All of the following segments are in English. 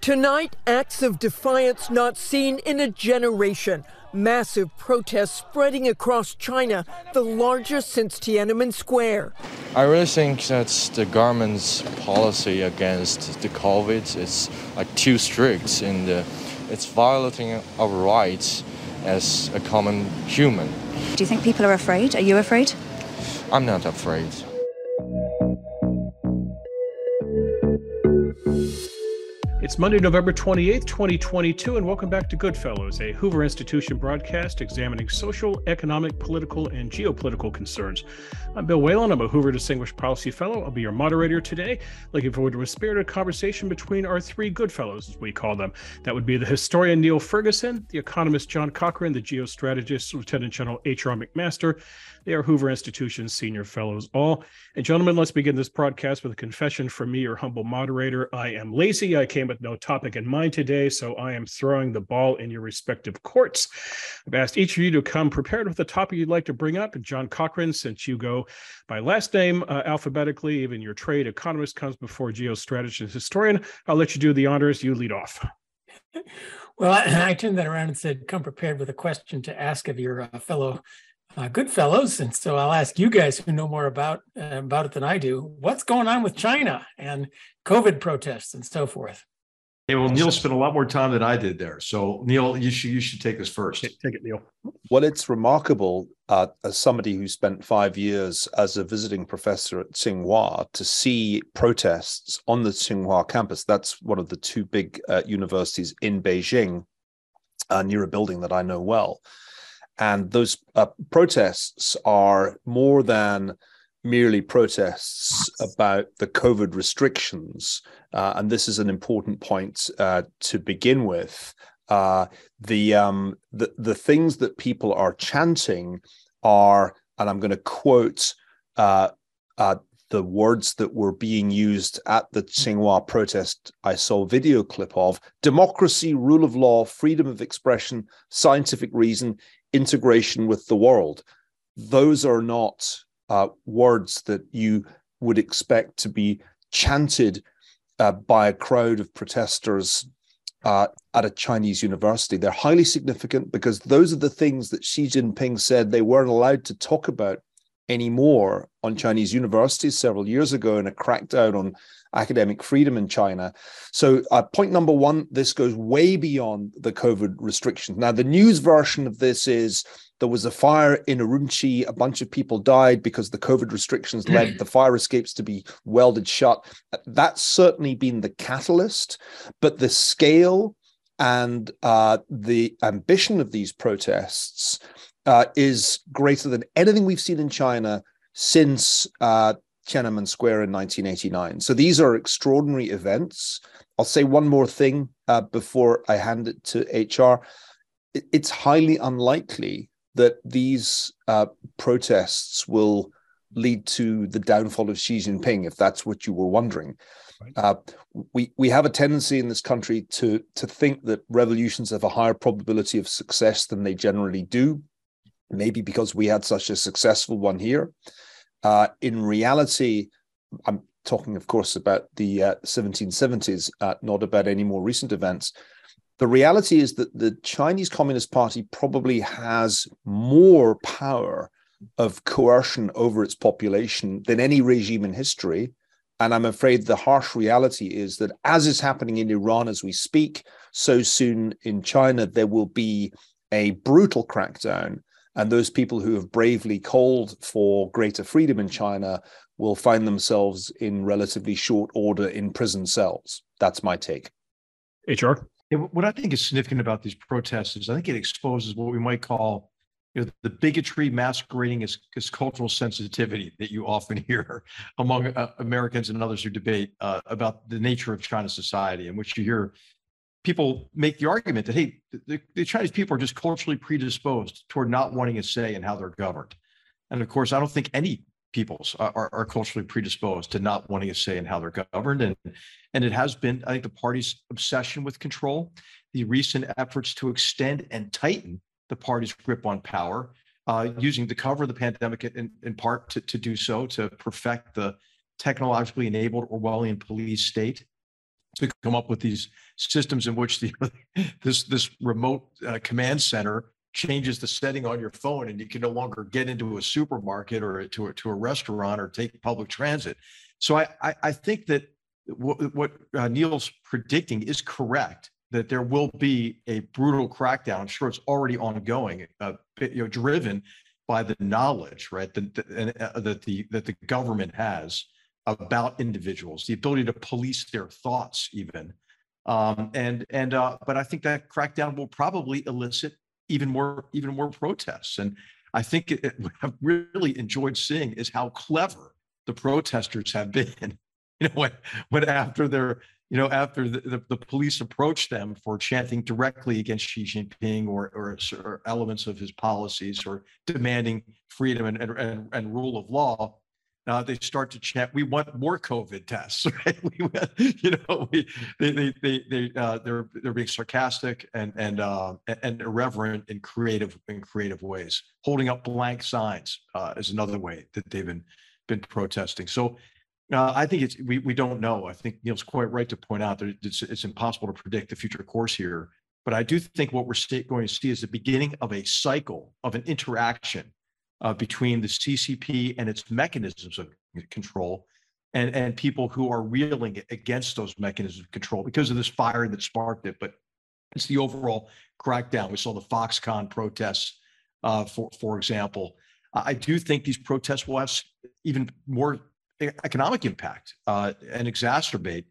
Tonight, acts of defiance not seen in a generation. Massive protests spreading across China, the largest since Tiananmen Square. I really think that the government's policy against the COVID is like too strict and uh, it's violating our rights as a common human. Do you think people are afraid? Are you afraid? I'm not afraid. It's Monday, November 28th, 2022, and welcome back to Goodfellows, a Hoover Institution broadcast examining social, economic, political, and geopolitical concerns. I'm Bill Whalen. I'm a Hoover Distinguished Policy Fellow. I'll be your moderator today. Looking forward to a spirited conversation between our three Goodfellows, as we call them. That would be the historian Niall Ferguson, the economist John Cochrane, the geostrategist Lieutenant General H.R. McMaster, they are Hoover Institution's senior fellows, all. And gentlemen, let's begin this broadcast with a confession from me, your humble moderator. I am lazy. I came with no topic in mind today, so I am throwing the ball in your respective courts. I've asked each of you to come prepared with a topic you'd like to bring up. And John Cochrane, since you go by last name uh, alphabetically, even your trade economist comes before geostrategist historian, I'll let you do the honors. You lead off. Well, I, I, turned that around and said, come prepared with a question to ask of your uh, fellow uh, good fellows. And so I'll ask you guys who know more about uh, about it than I do. What's going on with China and COVID protests and so forth? Hey, well, Niall spent a lot more time than I did there. So, Niall, you should you should take this first. Take it, Niall. Well, it's remarkable uh, as somebody who spent five years as a visiting professor at Tsinghua to see protests on the Tsinghua campus. That's one of the two big uh, universities in Beijing, uh, near a building that I know well. And those uh, protests are more than merely protests about the COVID restrictions. Uh, and this is an important point uh, to begin with. Uh, the, um, the the things that people are chanting are, and I'm going to quote uh, uh, the words that were being used at the Tsinghua protest I saw a video clip of democracy, rule of law, freedom of expression, scientific reason, integration with the world. Those are not uh, words that you would expect to be chanted uh, by a crowd of protesters uh, at a Chinese university. They're highly significant because those are the things that Xi Jinping said they weren't allowed to talk about anymore on Chinese universities several years ago in a crackdown on academic freedom in China. So, uh, point number one, this goes way beyond the COVID restrictions. Now, the news version of this is there was a fire in Urumqi, a bunch of people died because the COVID restrictions led the fire escapes to be welded shut. That's certainly been the catalyst, but the scale and uh, the ambition of these protests uh, is greater than anything we've seen in China since uh, Tiananmen Square in 1989. So these are extraordinary events. I'll say one more thing uh, before I hand it to HR. It's highly unlikely that these uh, protests will lead to the downfall of Xi Jinping, if that's what you were wondering. Right. Uh, we we have a tendency in this country to to think that revolutions have a higher probability of success than they generally do maybe because we had such a successful one here. Uh, in reality, I'm talking, of course, about the uh, 1770s, uh, not about any more recent events. The reality is that the Chinese Communist Party probably has more power of coercion over its population than any regime in history. And I'm afraid the harsh reality is that, as is happening in Iran as we speak, so soon in China, there will be a brutal crackdown and those people who have bravely called for greater freedom in China will find themselves in relatively short order in prison cells. That's my take. HR. what I think is significant about these protests is I think it exposes what we might call you know, the bigotry masquerading as, as cultural sensitivity that you often hear among uh, Americans and others who debate uh, about the nature of China's society, in which you hear people make the argument that hey the, the, chinese people are just culturally predisposed toward not wanting a say in how they're governed. And of course i don't think any peoples are, are culturally predisposed to not wanting a say in how they're governed. And and it has been i think the party's obsession with control. The recent efforts to extend and tighten the party's grip on power uh, using the cover of the pandemic in, in part to, to do so to perfect the technologically enabled orwellian police state to come up with these systems in which the this this remote uh, command center changes the setting on your phone and you can no longer get into a supermarket or to a, to a restaurant or take public transit. So I I, I think that what, what uh, Niall's predicting is correct that there will be a brutal crackdown. I'm sure it's already ongoing, uh, you know, driven by the knowledge, right, that, that, uh, that the that the government has about individuals, the ability to police their thoughts, even. Um, and and uh, but I think that crackdown will probably elicit even more even more protests. And I think it, it, what I've really enjoyed seeing is how clever the protesters have been. You know, when when after their you know after the, the, the, police approached them for chanting directly against Xi Jinping or, or, or elements of his policies or demanding freedom and, and, and rule of law, uh, they start to chant, "We want more COVID tests." Right? We, you know, we, they they they they uh, they're they're being sarcastic and and uh, and irreverent in creative in creative ways. Holding up blank signs uh, is another way that they've been been protesting. So. Uh, I think it's we we don't know. I think Niall's quite right to point out that it's it's impossible to predict the future course here. But I do think what we're going to see is the beginning of a cycle of an interaction uh, between the CCP and its mechanisms of control and, and people who are reeling against those mechanisms of control because of this fire that sparked it. But it's the overall crackdown. We saw the Foxconn protests, uh, for, for example. I do think these protests will have even more economic impact uh, and exacerbate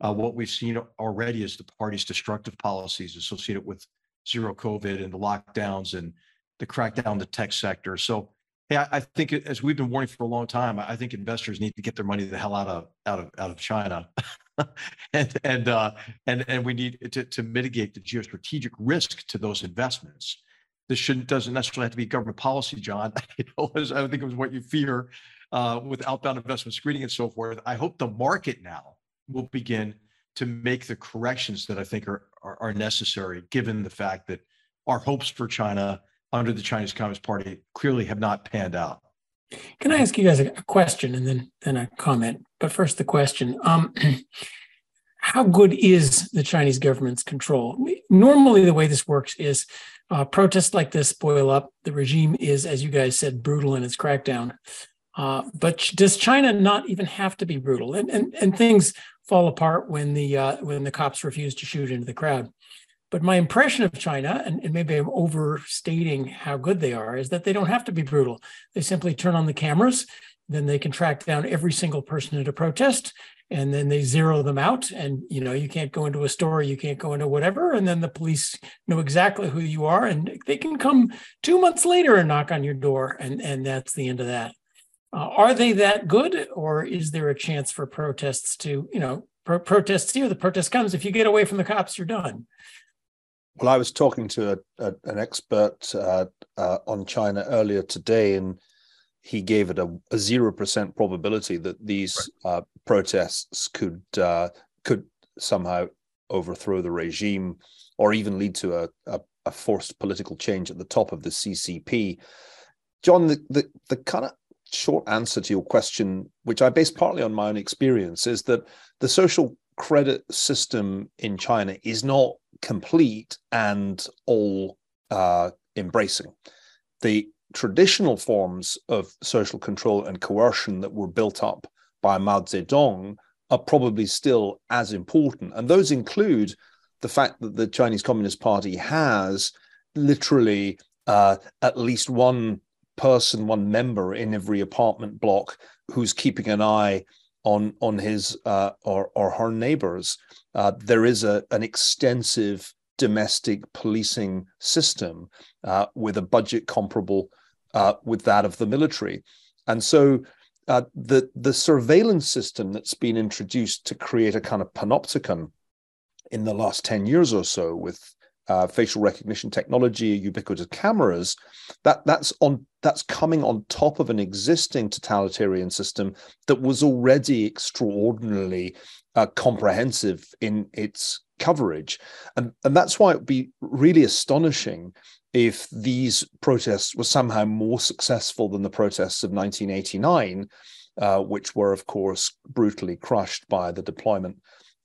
uh, what we've seen already as the party's destructive policies associated with zero COVID and the lockdowns and the crackdown on the tech sector. So Hey, I, think as we've been warning for a long time, I think investors need to get their money the hell out of out of out of China, and and uh, and and we need to to mitigate the geostrategic risk to those investments. This shouldn't doesn't necessarily have to be government policy, John. I think it was what you fear uh, with outbound investment screening and so forth. I hope the market now will begin to make the corrections that I think are, are, are necessary, given the fact that our hopes for China under the Chinese Communist Party clearly have not panned out. Can I ask you guys a question and then then a comment? But first, the question: um, How good is the Chinese government's control? Normally, the way this works is uh, protests like this boil up. The regime is, as you guys said, brutal in its crackdown. Uh, but does China not even have to be brutal? And and, and things fall apart when the uh, when the cops refuse to shoot into the crowd. But my impression of China, and, and, maybe I'm overstating how good they are, is that they don't have to be brutal. They simply turn on the cameras, then they can track down every single person at a protest, and then they zero them out. And you know, you can't go into a store, you can't go into whatever, and then the police know exactly who you are, and they can come two months later and knock on your door, and and that's the end of that. Uh, are they that good, or is there a chance for protests to, you know, pro- protests here? The protest comes. If you get away from the cops, you're done. Well, I was talking to a, a, an expert uh, uh, on China earlier today, and he gave it a zero percent probability that these right. uh, protests could uh, could somehow overthrow the regime, or even lead to a, a, a, forced political change at the top of the CCP. John, the, the, the kind of short answer to your question, which I base partly on my own experience, is that the social credit system in China is not complete and all uh, embracing. The traditional forms of social control and coercion that were built up by Mao Zedong are probably still as important. And those include the fact that the Chinese Communist Party has literally uh, at least one person, one member in every apartment block who's keeping an eye on on his uh, or or her neighbors. Uh, there is a an extensive domestic policing system uh, with a budget comparable uh, with that of the military, and so. Uh, the the surveillance system that's been introduced to create a kind of panopticon in the last 10 years or so with uh, facial recognition technology, ubiquitous cameras, that that's on that's coming on top of an existing totalitarian system that was already extraordinarily uh, comprehensive in its coverage, and and that's why it would be really astonishing if these protests were somehow more successful than the protests of 1989, uh, which were of course brutally crushed by the deployment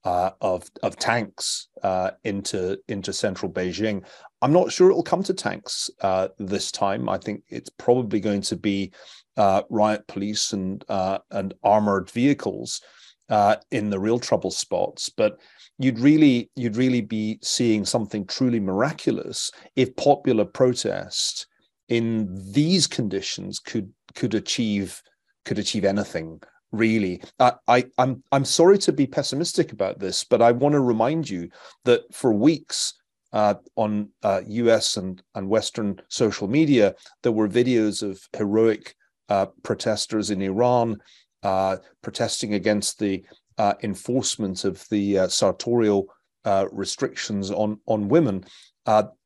uh, of of tanks uh, into into central Beijing. I'm not sure it'll come to tanks uh, this time. I think it's probably going to be uh, riot police and uh, and armored vehicles uh, in the real trouble spots. But you'd really you'd really be seeing something truly miraculous if popular protest in these conditions could could achieve could achieve anything really. I, I I'm I'm sorry to be pessimistic about this, but I want to remind you that for weeks uh, on uh, U.S. and and Western social media, there were videos of heroic uh, protesters in Iran uh, protesting against the uh, enforcement of the uh, sartorial restrictions on on women.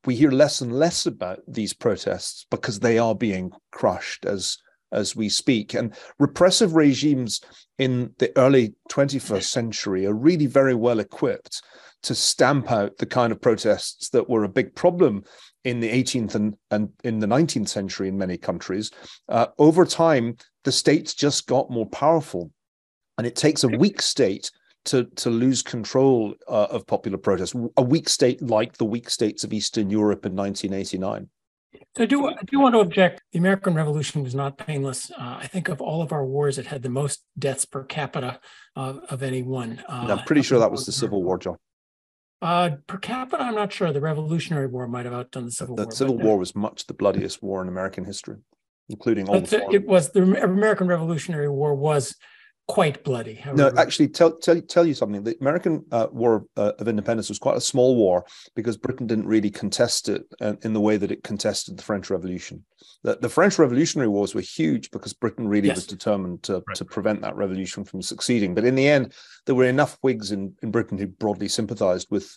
we hear less and less about these protests because they are being crushed as as we speak. And repressive regimes in the early 21st century are really very well equipped to stamp out the kind of protests that were a big problem in the 18th and, and in the 19th century in many countries. Uh, over time, the states just got more powerful. And it takes a weak state to, to lose control uh, of popular protest, a weak state like the weak states of Eastern Europe in 1989. So I do, I do want to object. The American Revolution was not painless. Uh, I think of all of our wars, it had the most deaths per capita uh, of any one. Uh, I'm pretty sure that was the Civil War, John. Uh, per capita, I'm not sure. The Revolutionary War might have outdone the Civil the War. The Civil War was much the bloodiest war in American history, including all. The it was the American Revolutionary War was quite bloody. No, actually, tell tell tell you something. The American uh, War uh, of Independence was quite a small war because Britain didn't really contest it uh, in the way that it contested the French Revolution. The, the French Revolutionary Wars were huge because Britain really yes. was determined to right. to prevent that revolution from succeeding. But in the end, there were enough Whigs in, in Britain who broadly sympathised with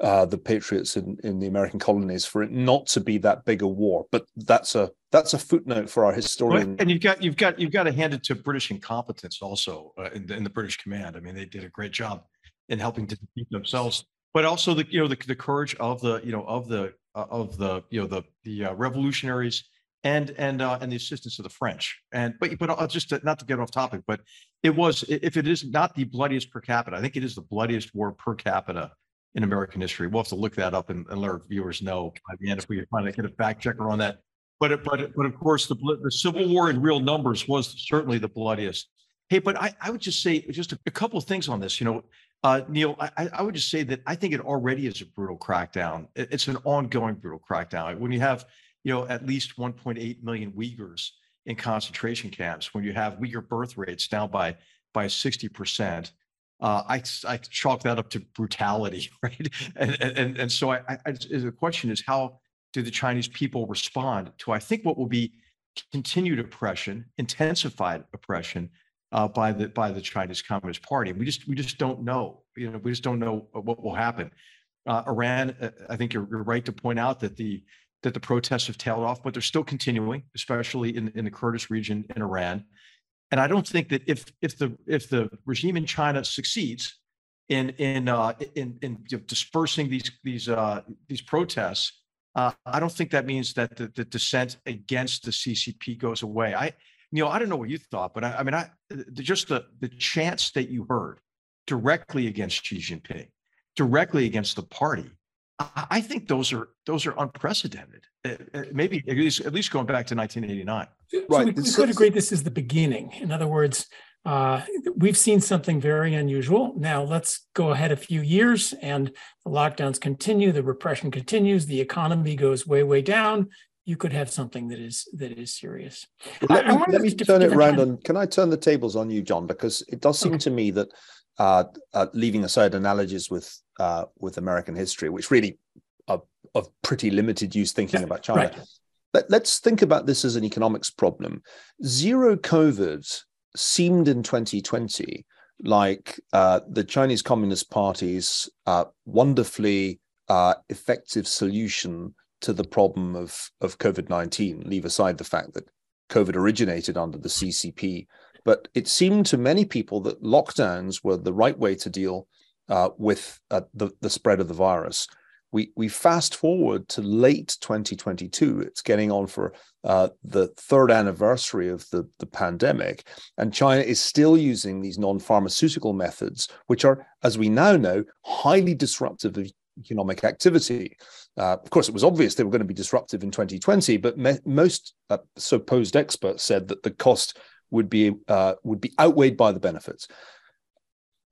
uh, the Patriots in, in the American colonies for it not to be that big a war. But that's a that's a footnote for our historian. And you've got you've got you've got to hand it to British incompetence also uh, in, the, in the British command. I mean, they did a great job in helping to defeat themselves, but also the you know the, the courage of the you know of the uh, of the you know the the uh, revolutionaries and and uh, and the assistance of the French. And but but I'll just to, not to get off topic, but it was if it is not the bloodiest per capita, I think it is the bloodiest war per capita in American history. We'll have to look that up and, and let our viewers know by the end if we finally get a fact checker on that. But but but of course, the the Civil War in real numbers was certainly the bloodiest. Hey, but I, I would just say just a, a couple of things on this. You know, uh, Niall, I, I would just say that I think it already is a brutal crackdown. It's an ongoing brutal crackdown. When you have, you know, at least 1.8 million Uyghurs in concentration camps, when you have Uyghur birth rates down by by 60 percent, uh, I I chalk that up to brutality, right? And and and so I, I the question is how do the Chinese people respond to, I think, what will be continued oppression, intensified oppression uh, by the by the Chinese Communist Party. We just we just don't know. You know, we just don't know what will happen. Uh, Iran, uh, I think you're, you're right to point out that the that the protests have tailed off, but they're still continuing, especially in, in the Kurdish region in Iran. And I don't think that if if the if the regime in China succeeds in in uh, in, in dispersing these these uh, these protests, uh, I don't think that means that the, the dissent against the CCP goes away. I, you know, I don't know what you thought, but I, I mean, I the, just the the chants that you heard directly against Xi Jinping, directly against the party, I, I think those are those are unprecedented. Uh, uh, maybe at least at least going back to 1989. So right. we, we could agree this is the beginning. In other words, uh, we've seen something very unusual. Now let's go ahead a few years and the lockdowns continue, the repression continues, the economy goes way, way down. You could have something that is that is serious. Let me, let me turn it around on. Can I turn the tables on you, John? Because it does seem okay. to me that uh, uh, leaving aside analogies with uh, with American history, which really are of pretty limited use thinking yeah, about China. Right. But let's think about this as an economics problem. Zero COVID seemed in 2020 like uh, the Chinese Communist Party's uh, wonderfully uh, effective solution to the problem of, of COVID 19. Leave aside the fact that COVID originated under the CCP. But it seemed to many people that lockdowns were the right way to deal uh, with uh, the, the spread of the virus. We we fast forward to late 2022. It's getting on for uh, the third anniversary of the, the pandemic, and China is still using these non-pharmaceutical methods, which are, as we now know, highly disruptive of economic activity. Uh, of course, it was obvious they were going to be disruptive in 2020, but me- most uh, supposed experts said that the cost would be uh, would be outweighed by the benefits.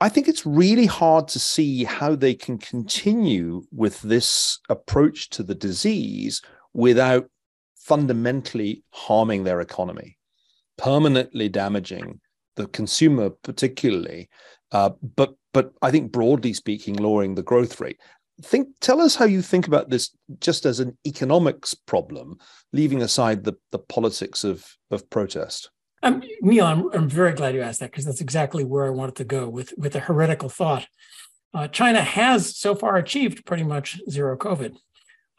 I think it's really hard to see how they can continue with this approach to the disease without fundamentally harming their economy, permanently damaging the consumer, particularly, uh, but but I think broadly speaking, lowering the growth rate. Think, tell us how you think about this just as an economics problem, leaving aside the the politics of of protest. Um, Niall, I'm, I'm very glad you asked that because that's exactly where I wanted to go with, with a heretical thought. Uh, China has so far achieved pretty much zero COVID.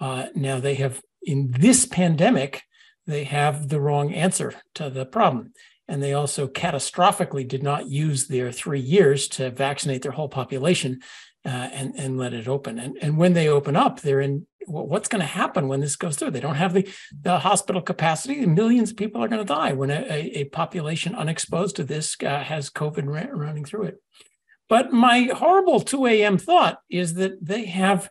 Uh, now they have, in this pandemic, they have the wrong answer to the problem. And they also catastrophically did not use their three years to vaccinate their whole population uh, and, and let it open. And, and when they open up, they're in what's going to happen when this goes through? They don't have the, the hospital capacity. Millions of people are going to die when a, a, population unexposed to this uh, has COVID running through it. But my horrible 2 a.m. thought is that they have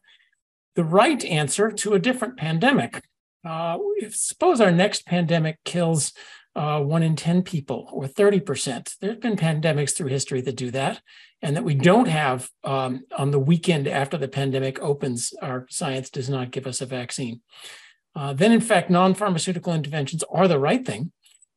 the right answer to a different pandemic. Uh, if, suppose our next pandemic kills uh, one in 10 people or 30%. There's been pandemics through history that do that and that we don't have um, on the weekend after the pandemic opens, our science does not give us a vaccine. Uh, then, in fact, non pharmaceutical interventions are the right thing.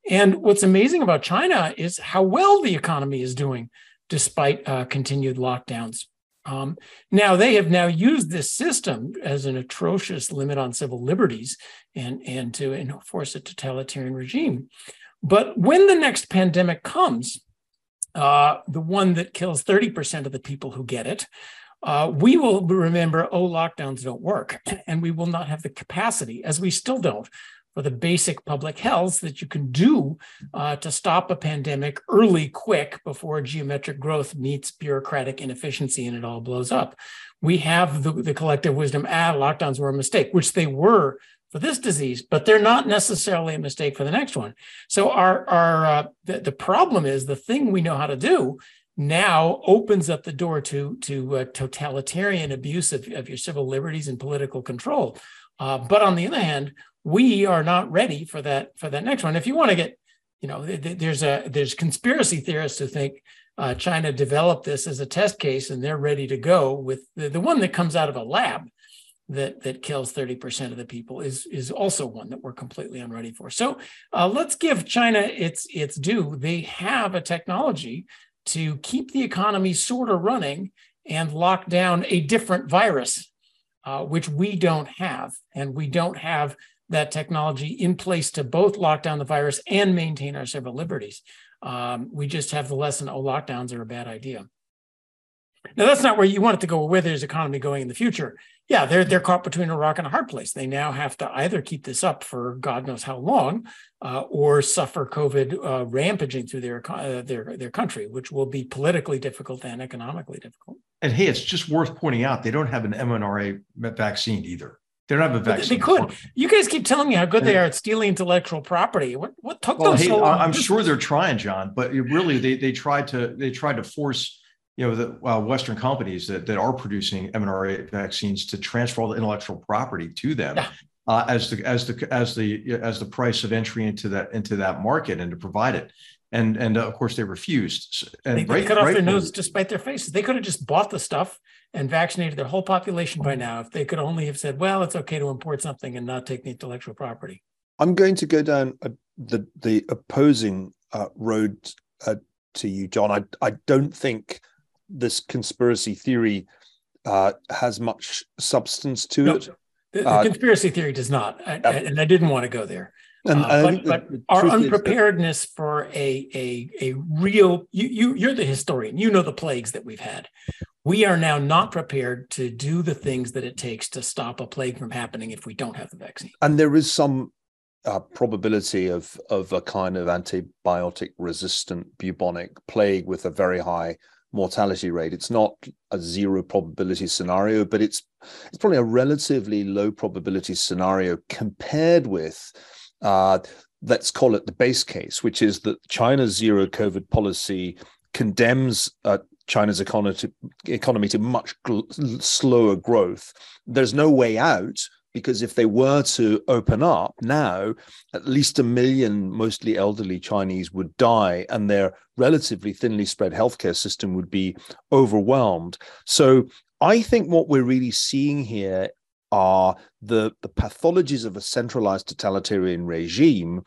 And what's amazing about China is how well the economy is doing despite uh, continued lockdowns. Um, now, they have now used this system as an atrocious limit on civil liberties and, and to enforce a totalitarian regime. But when the next pandemic comes, uh, the one that kills 30% of the people who get it, uh, we will remember, oh, lockdowns don't work. And we will not have the capacity, as we still don't, for the basic public health that you can do uh, to stop a pandemic early, quick, before geometric growth meets bureaucratic inefficiency and it all blows up. We have the, the collective wisdom, ah, lockdowns were a mistake, which they were for this disease, but they're not necessarily a mistake for the next one. So our our uh, the, the problem is the thing we know how to do now opens up the door to to uh, totalitarian abuse of, of your civil liberties and political control. Uh, but on the other hand, we are not ready for that for that next one. If you want to get, you know, th- th- there's a there's conspiracy theorists who think uh, China developed this as a test case and they're ready to go with the, the one that comes out of a lab that that kills 30% of the people is is also one that we're completely unready for. So uh, let's give China its its due. They have a technology to keep the economy sort of running and lock down a different virus, uh, which we don't have, and we don't have that technology in place to both lock down the virus and maintain our civil liberties. Um, we just have the lesson: oh, lockdowns are a bad idea. Now that's not where you want it to go. Where there's economy going in the future yeah, they're they're caught between a rock and a hard place. They now have to either keep this up for God knows how long, uh, or suffer COVID uh, rampaging through their uh, their their country, which will be politically difficult and economically difficult. And hey, it's just worth pointing out they don't have an mRNA vaccine either. They don't have a vaccine. They could. You guys keep telling me how good they are at stealing intellectual property. What what took well, them hey, so long? I'm sure they're trying, John, but really they they tried to they tried to force you know the uh, Western companies that, that are producing mRNA vaccines to transfer all the intellectual property to them yeah. uh, as the as the as the as the price of entry into that into that market and to provide it. And and uh, of course they refused. And they, right, cut off right, their nose despite their faces. They could have just bought the stuff and vaccinated their whole population by now if they could only have said, "Well, it's okay to import something and not take the intellectual property." I'm going to go down a, the the opposing uh, road uh, to you, John. I I don't think this conspiracy theory uh, has much substance to no, it. The, the uh, conspiracy theory does not, I, I, and I didn't want to go there. And, uh, but, but our unpreparedness that, for a a a real you you you're the historian. You know the plagues that we've had. We are now not prepared to do the things that it takes to stop a plague from happening if we don't have the vaccine. And there is some uh, probability of of a kind of antibiotic resistant bubonic plague with a very high mortality rate. It's not a zero probability scenario, but it's it's probably a relatively low probability scenario compared with uh, let's call it the base case, which is that China's zero COVID policy condemns uh, China's economy to, economy to much gl- slower growth. There's no way out because if they were to open up now, at least a million mostly elderly Chinese would die, and their relatively thinly spread healthcare system would be overwhelmed. So I think what we're really seeing here are the, the pathologies of a centralized totalitarian regime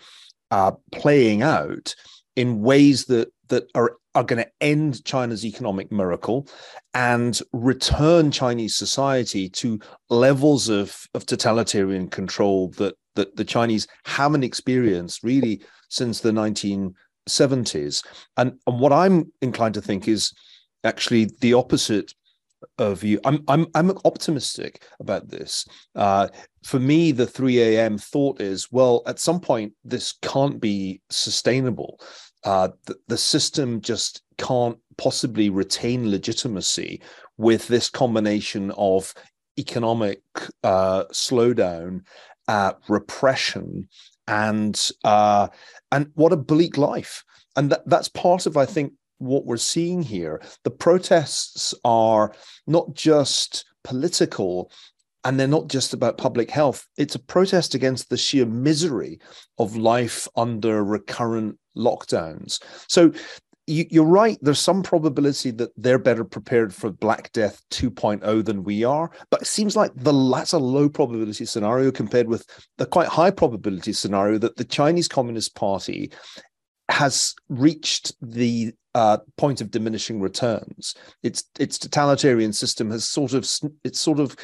uh, playing out in ways that that are are going to end China's economic miracle and return Chinese society to levels of, of totalitarian control that, that the Chinese haven't experienced really since the 1970s. And, and what I'm inclined to think is actually the opposite of you. I'm I'm I'm optimistic about this. Uh, for me, the 3 a.m. thought is, well, at some point this can't be sustainable uh, the, the system just can't possibly retain legitimacy with this combination of economic uh, slowdown, uh, repression, and uh, and what a bleak life. And that, that's part of, I think, what we're seeing here. The protests are not just political and they're not just about public health. It's a protest against the sheer misery of life under recurrent lockdowns. So you, are right. There's some probability that they're better prepared for Black Death 2.0 than we are, but it seems like the that's a low probability scenario compared with the quite high probability scenario that the Chinese Communist Party has reached the uh, point of diminishing returns. Its its totalitarian system has sort of it's sort of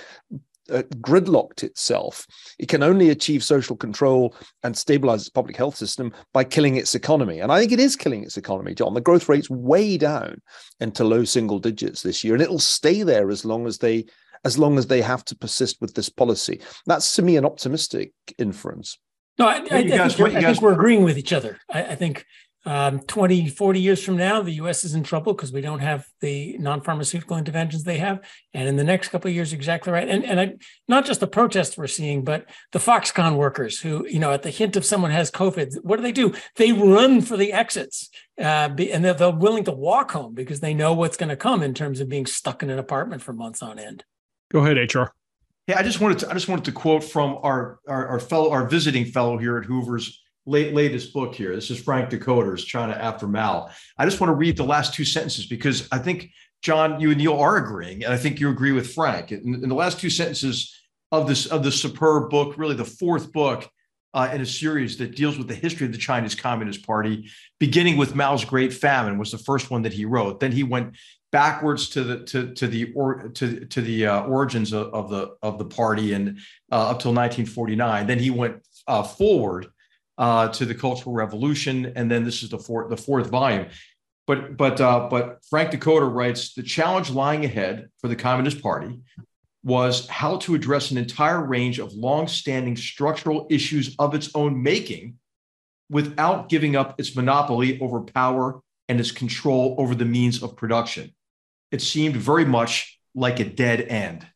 uh, gridlocked itself. It can only achieve social control and stabilize its public health system by killing its economy. And I think it is killing its economy, John. The growth rate's way down into low single digits this year, and it'll stay there as long as they as long as they have to persist with this policy. That's to me an optimistic inference. No, I, I, I, guys, think, I think, we're agreeing with each other. I, think um, 20, 40 years from now, the US is in trouble because we don't have the non pharmaceutical interventions they have. And in the next couple of years, exactly right. And, and I, not just the protests we're seeing, but the Foxconn workers who, you know, at the hint of someone has COVID, what do they do? They run for the exits uh, be, and they're, they're willing to walk home because they know what's going to come in terms of being stuck in an apartment for months on end. Go ahead, HR. Yeah, I just wanted to I just wanted to quote from our, our, our fellow our visiting fellow here at Hoover's late, latest book here. This is Frank Dikötter's China After Mao. I just want to read the last two sentences because I think, John, you and Niall are agreeing, and I think you agree with Frank. In, in the last two sentences of this of this superb book, really the fourth book uh, in a series that deals with the history of the Chinese Communist Party, beginning with Mao's Great Famine, was the first one that he wrote. Then he went backwards to the to to the or to to the uh, origins of, of, the of the party and uh, up till 1949. Then he went uh, forward uh, to the Cultural Revolution, and then this is the fourth the fourth volume. But but uh, but Frank Dikötter writes the challenge lying ahead for the Communist Party was how to address an entire range of long-standing structural issues of its own making without giving up its monopoly over power and its control over the means of production. It seemed very much like a dead end.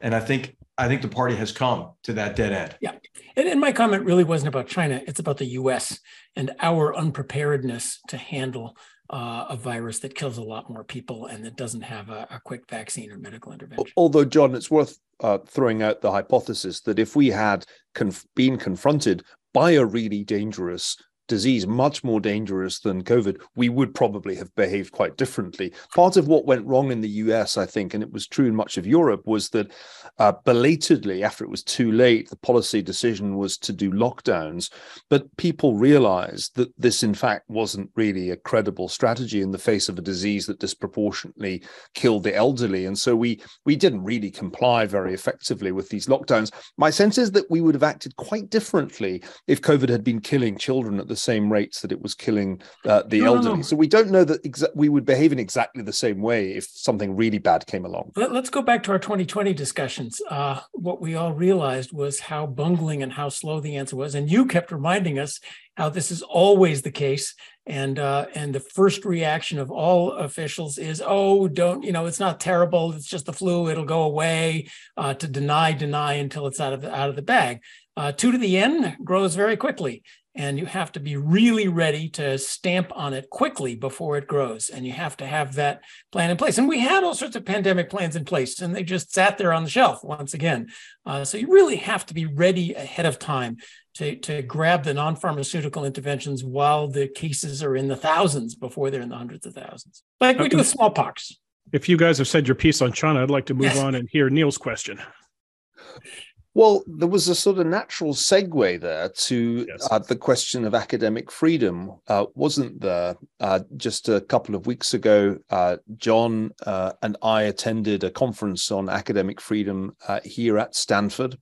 And I think I think the party has come to that dead end. Yeah. And, and, my comment really wasn't about China, it's about the US and our unpreparedness to handle uh, a virus that kills a lot more people and that doesn't have a, a quick vaccine or medical intervention. Although, John, it's worth uh, throwing out the hypothesis that if we had conf- been confronted by a really dangerous disease, much more dangerous than COVID, we would probably have behaved quite differently. Part of what went wrong in the US, I think, and it was true in much of Europe, was that uh, belatedly, after it was too late, the policy decision was to do lockdowns. But people realized that this, in fact, wasn't really a credible strategy in the face of a disease that disproportionately killed the elderly. And so we, we didn't really comply very effectively with these lockdowns. My sense is that we would have acted quite differently if COVID had been killing children at the same rates that it was killing uh, the No, no, elderly. no. So we don't know that exa- we would behave in exactly the same way if something really bad came along. Let, us go back to our 2020 discussions. Uh, what we all realized was how bungling and how slow the answer was, and you kept reminding us how this is always the case. And uh, and the first reaction of all officials is, "Oh, don't you know? It's not terrible. It's just the flu. It'll go away." Uh, to deny, deny until it's out of the out of the bag. Uh, two to the N grows very quickly, and you have to be really ready to stamp on it quickly before it grows, and you have to have that plan in place. And we had all sorts of pandemic plans in place, and they just sat there on the shelf once again. Uh, so you really have to be ready ahead of time to, to grab the non-pharmaceutical interventions while the cases are in the thousands before they're in the hundreds of thousands, like we do with smallpox. If you guys have said your piece on China, I'd like to move Yes. on and hear Niall's question. Well, there was a sort of natural segue there to Yes. uh, the question of academic freedom, uh, wasn't there? Uh, just a couple of weeks ago, uh, John uh, and I attended a conference on academic freedom uh, here at Stanford.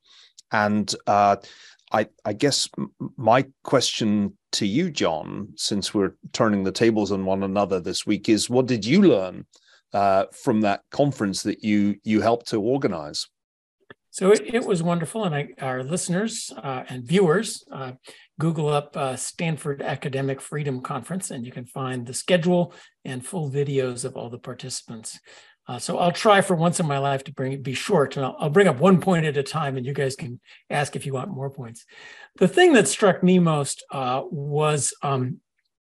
And uh, I, I guess my question to you, John, since we're turning the tables on one another this week, is what did you learn uh, from that conference that you you helped to organize? So it, it was wonderful, and I, our listeners uh, and viewers, uh, Google up uh, Stanford Academic Freedom Conference, and you can find the schedule and full videos of all the participants. Uh, so I'll try for once in my life to bring be short, and I'll, I'll bring up one point at a time, and you guys can ask if you want more points. The thing that struck me most uh, was um,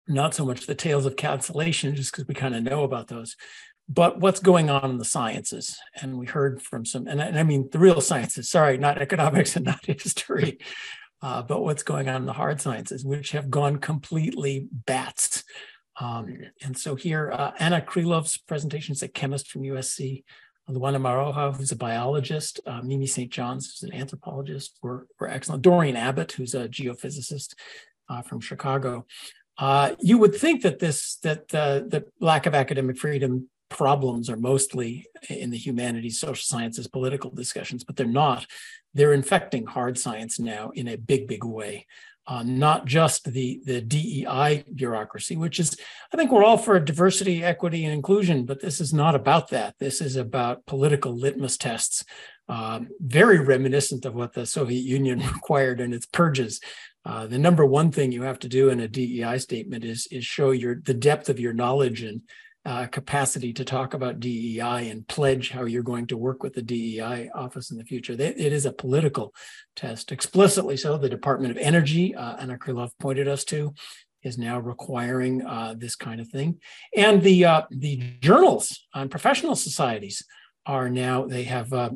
not so much the tales of cancellation, just because we kind of know about those, but what's going on in the sciences. And we heard from some, and I, and I mean the real sciences, sorry, not economics and not history, uh, but what's going on in the hard sciences, which have gone completely bats. Um, and so here, uh, Anna Krylov's presentation is a chemist from USC. Luana Maroja, who's a biologist, uh, Mimi St. John's, who's an anthropologist, were, were excellent. Dorian Abbot, who's a geophysicist uh, from Chicago. Uh, you would think that this that uh, the lack of academic freedom problems are mostly in the humanities, social sciences, political discussions, but they're not. They're infecting hard science now in a big, big way. Uh, not just the the DEI bureaucracy, which is, I think we're all for diversity, equity, and inclusion, but this is not about that. This is about political litmus tests, um, very reminiscent of what the Soviet Union required in its purges. Uh, the number one thing you have to do in a DEI statement is is show your the depth of your knowledge and uh, capacity to talk about DEI and pledge how you're going to work with the DEI office in the future. They, it is a political test, explicitly so. The Department of Energy, uh, Anna Krylov pointed us to, is now requiring uh, this kind of thing. And the uh, the journals on professional societies are now they have uh,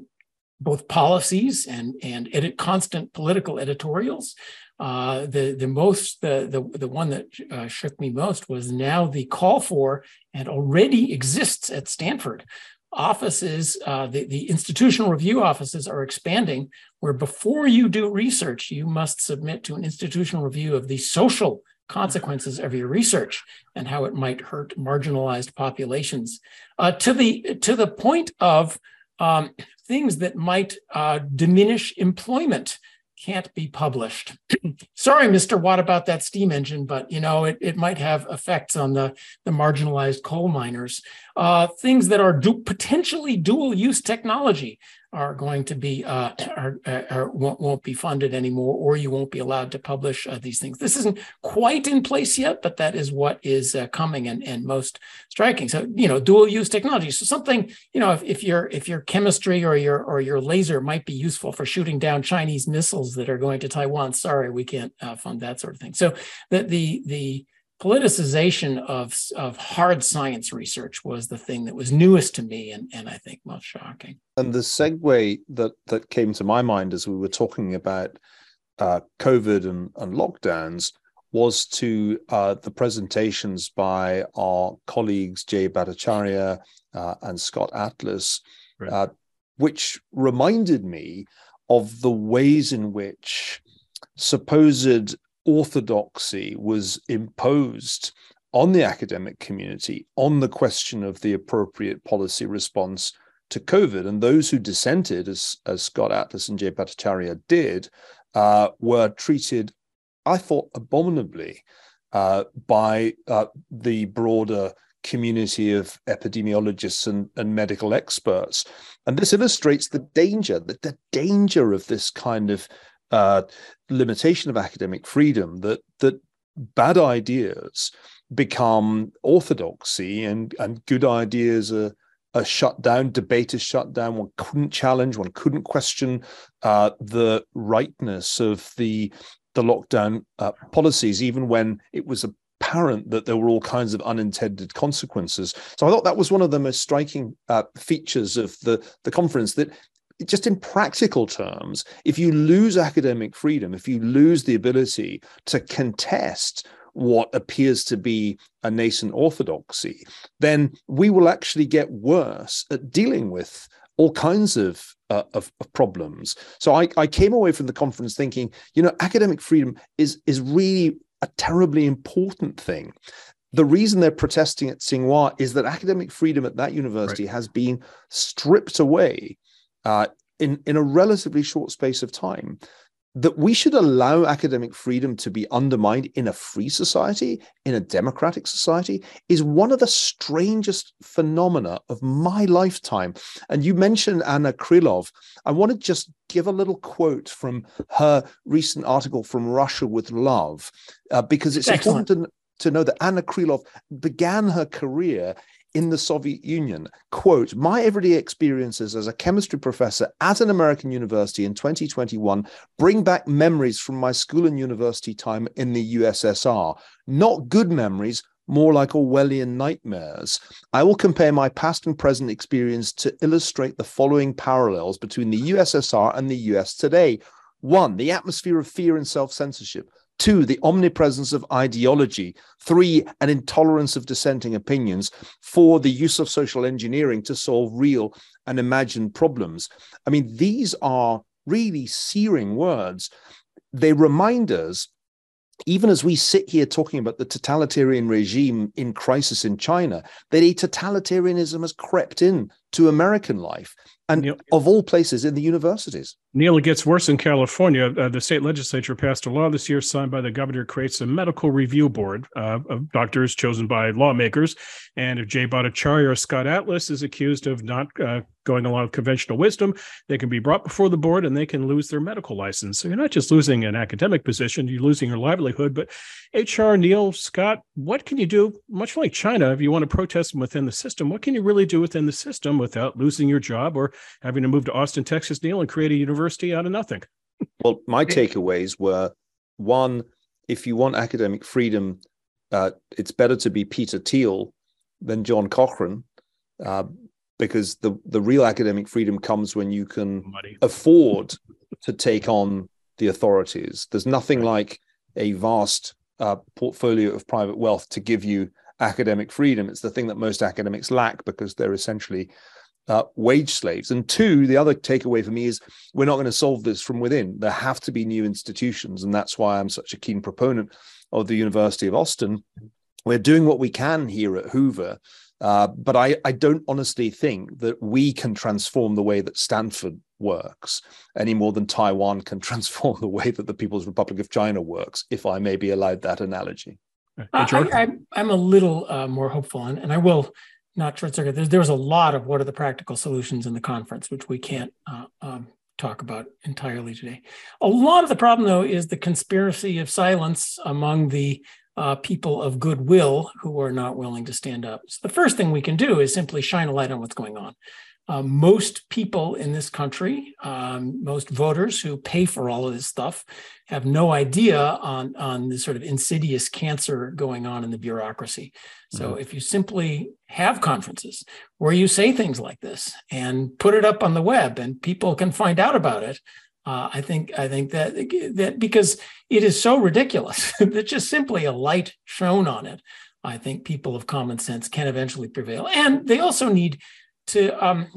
both policies and and edit constant political editorials. Uh, the the most the the the one that uh, shook me most was now the call for and already exists at Stanford. Offices uh, the, the institutional review offices are expanding where before you do research you must submit to an institutional review of the social consequences of your research and how it might hurt marginalized populations. Uh, to the to the point of um, things that might uh, diminish employment can't be published. Sorry, Mr. Watt, about that steam engine, but you know it, it might have effects on the, the marginalized coal miners. Uh, things that are potentially dual use technology are going to be uh, are, are, won't, won't be funded anymore, or you won't be allowed to publish uh, these things. This isn't quite in place yet, but that is what is uh, coming and, and most striking. So you know, dual use technology. So something you know, if, if your if your chemistry or your or your laser might be useful for shooting down Chinese missiles that are going to Taiwan, sorry, we can't uh, fund that sort of thing. So the the the politicization of, of hard science research was the thing that was newest to me and, and I think most shocking. And the segue that that came to my mind as we were talking about uh, COVID and, and lockdowns was to uh, the presentations by our colleagues Jay Bhattacharya uh, and Scott Atlas, Right. uh, which reminded me of the ways in which supposed orthodoxy was imposed on the academic community on the question of the appropriate policy response to COVID. And those who dissented, as, as Scott Atlas and Jay Bhattacharya did, uh, were treated I thought, abominably uh, by uh, the broader community of epidemiologists and, and medical experts. And this illustrates the danger, the, the danger of this kind of uh, limitation of academic freedom that that bad ideas become orthodoxy and and good ideas are are shut down debate is shut down one couldn't challenge one couldn't question uh, the rightness of the the lockdown uh, policies even when it was apparent that there were all kinds of unintended consequences. So i thought that was one of the most striking uh, features of the the conference that just in practical terms, if you lose academic freedom, if you lose the ability to contest what appears to be a nascent orthodoxy, then we will actually get worse at dealing with all kinds of, uh, of, of, problems. So I, I came away from the conference thinking, you know, academic freedom is is really a terribly important thing. The reason they're protesting at Tsinghua is that academic freedom at that university right. has been stripped away uh, in, in a relatively short space of time that we should allow academic freedom to be undermined in a free society, in a democratic society, is one of the strangest phenomena of my lifetime. And you mentioned Anna Krylov. I want to just give a little quote from her recent article from Russia with Love, uh, because it's Excellent. important to, to know that Anna Krylov began her career in the Soviet Union. Quote, my everyday experiences as a chemistry professor at an American university in 2021 bring back memories from my school and university time in the USSR. Not good memories, more like Orwellian nightmares. I will compare my past and present experience to illustrate the following parallels between the USSR and the US today. One, the atmosphere of fear and self censorship. Two, the omnipresence of ideology. Three, an intolerance of dissenting opinions. Four, the use of social engineering to solve real and imagined problems. I mean, these are really searing words. They remind us, even as we sit here talking about the totalitarian regime in crisis in China, that a totalitarianism has crept in to American life and Niall, of all places in the universities. Niall, it gets worse in California. Uh, the state legislature passed a law this year signed by the governor creates a medical review board uh, of doctors chosen by lawmakers. And if Jay Bhattacharya or Scott Atlas is accused of not uh, going along with conventional wisdom, they can be brought before the board and they can lose their medical license. So you're not just losing an academic position, you're losing your livelihood. But HR, Niall, Scott, what can you do? Much like China, if you want to protest within the system, what can you really do within the system without losing your job or having to move to Austin, Texas, Niall, and create a university out of nothing. well, my takeaways were one, if you want academic freedom, uh, it's better to be Peter Thiel than John Cochrane, uh, because the the real academic freedom comes when you can afford to take on the authorities. There's nothing like a vast uh, portfolio of private wealth to give you academic freedom. It's the thing that most academics lack because they're essentially uh, wage slaves. And two, the other takeaway for me is we're not going to solve this from within. There have to be new institutions. And that's why I'm such a keen proponent of the University of Austin. We're doing what we can here at Hoover. Uh, but I, I don't honestly think that we can transform the way that Stanford works any more than Taiwan can transform the way that the People's Republic of China works, if I may be allowed that analogy. Uh, I, am a little uh, more hopeful, and, and I will not short circuit. There, there was a lot of what are the practical solutions in the conference, which we can't uh, um, talk about entirely today. A lot of the problem, though, is the conspiracy of silence among the uh, people of goodwill who are not willing to stand up. So the first thing we can do is simply shine a light on what's going on. Uh, most people in this country, um, most voters who pay for all of this stuff, have no idea on, on the sort of insidious cancer going on in the bureaucracy. So mm-hmm. if you simply have conferences where you say things like this and put it up on the web and people can find out about it, uh, I think I think that that because it is so ridiculous that just simply a light shown on it, I think people of common sense can eventually prevail. And they also need to um,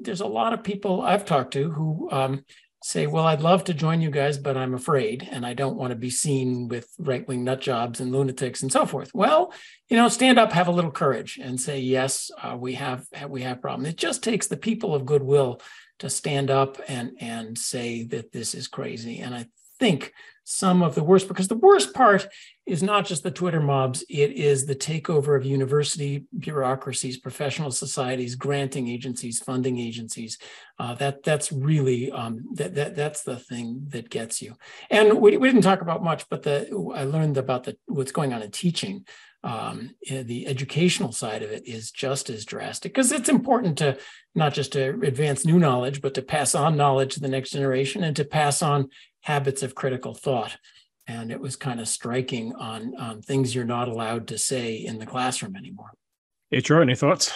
there's a lot of people I've talked to who um, say, well, I'd love to join you guys, but I'm afraid, and I don't want to be seen with right wing nut jobs and lunatics and so forth. Well, you know, stand up, have a little courage, and say, yes, uh, we have we have problems." It just takes the people of goodwill to stand up and and say that this is crazy. And I think some of the worst because the worst part is not just the Twitter mobs, it is the takeover of university bureaucracies, professional societies, granting agencies, funding agencies. Uh, that that's really um, that, that that's the thing that gets you. And we, we didn't talk about much, but the I learned about the what's going on in teaching. Um, eh, the educational side of it is just as drastic because it's important to not just to advance new knowledge, but to pass on knowledge to the next generation and to pass on habits of critical thought. And it was kind of striking on, on things you're not allowed to say in the classroom anymore. HR, any thoughts?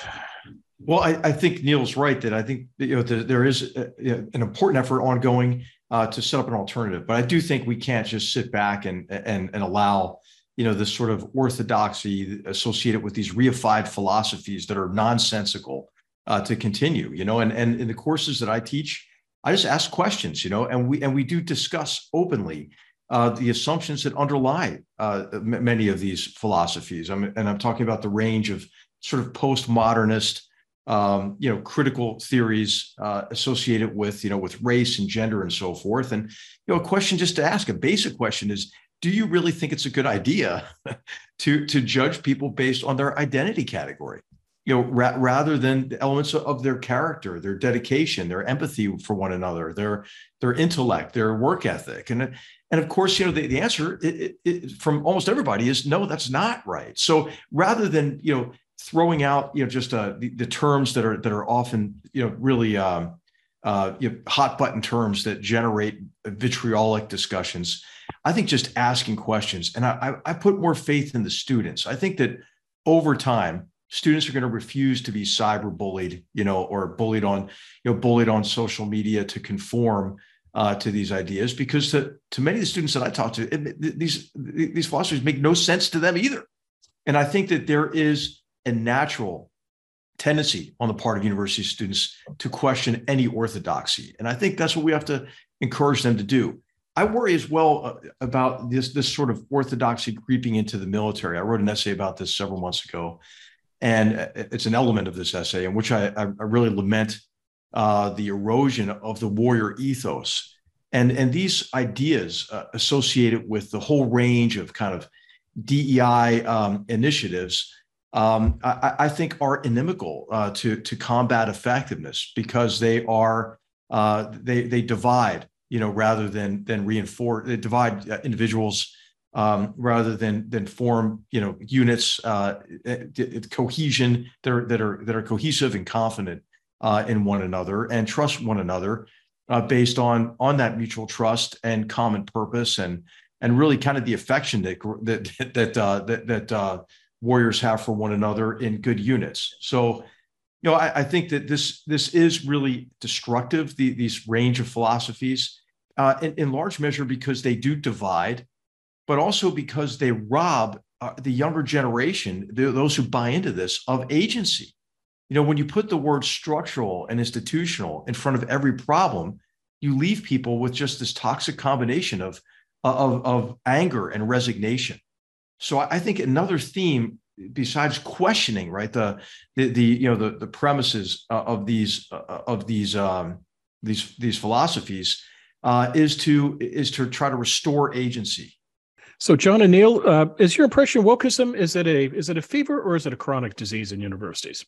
Well, I, I think Niall's right that I think you know there, there is a, an important effort ongoing uh, to set up an alternative, but I do think we can't just sit back and and and allow you know this sort of orthodoxy associated with these reified philosophies that are nonsensical uh, to continue. You know, and and in the courses that I teach, I just ask questions, you know, and we and we do discuss openly uh, the assumptions that underlie uh, m- many of these philosophies. I'm, and I'm talking about the range of sort of postmodernist, um, you know, critical theories uh, associated with, you know, with race and gender and so forth. And you know, a question just to ask, a basic question is: Do you really think it's a good idea to to judge people based on their identity category? you know, ra- rather than the elements of their character, their dedication, their empathy for one another, their their intellect, their work ethic, and and of course, you know, the, the answer it, it, from almost everybody is no, that's not right. So rather than you know throwing out you know just uh, the, the terms that are that are often you know really um, uh, you know, hot button terms that generate vitriolic discussions, I think just asking questions, and I, I put more faith in the students. I think that over time students are going to refuse to be cyber bullied, you know, or bullied on, you know, bullied on social media to conform uh, to these ideas because to, to many of the students that I talk to, it, these these philosophies make no sense to them either. And I think that there is a natural tendency on the part of university students to question any orthodoxy, and I think that's what we have to encourage them to do. I worry as well uh, about this this sort of orthodoxy creeping into the military. I wrote an essay about this several months ago, and uh, it's an element of this essay in which I, I really lament uh, the erosion of the warrior ethos and and these ideas uh, associated with the whole range of kind of DEI um, initiatives, um, I, I, think are inimical uh, to to combat effectiveness because they are uh, they they divide, you know, rather than than reinforce. Divide uh, individuals um, rather than than form you know units uh, cohesion that are that are that are cohesive and confident uh, in one another and trust one another uh, based on on that mutual trust and common purpose and and really kind of the affection that that that uh, that, that uh, warriors have for one another in good units. So. You know, I, I think that this this is really destructive. The, these range of philosophies, uh, in, in large measure, because they do divide but also because they rob uh, the younger generation, the, those who buy into this, of agency. You know, when you put the word structural and institutional in front of every problem, you leave people with just this toxic combination of, of, of anger and resignation. So I think another theme besides questioning right the the, the you know the, the premises uh, of these uh, of these um, these these philosophies uh, is to is to try to restore agency so, John and Niall, uh, is your impression wokeism is it a is it a fever or is it a chronic disease in universities?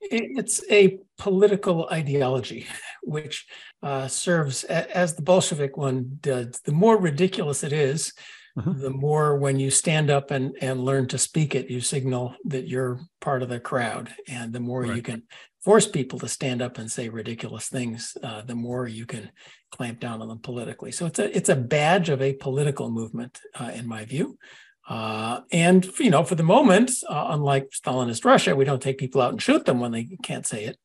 It's a political ideology, which uh, serves as the Bolshevik one does. The more ridiculous it is, mm-hmm. the more when you stand up and, and learn to speak it, you signal that you're part of the crowd. And the more right. you can force people to stand up and say ridiculous things, uh, the more you can clamp down on them politically. So it's a it's a badge of a political movement, uh, in my view. Uh, and you know, for the moment, uh, unlike Stalinist Russia, we don't take people out and shoot them when they can't say it.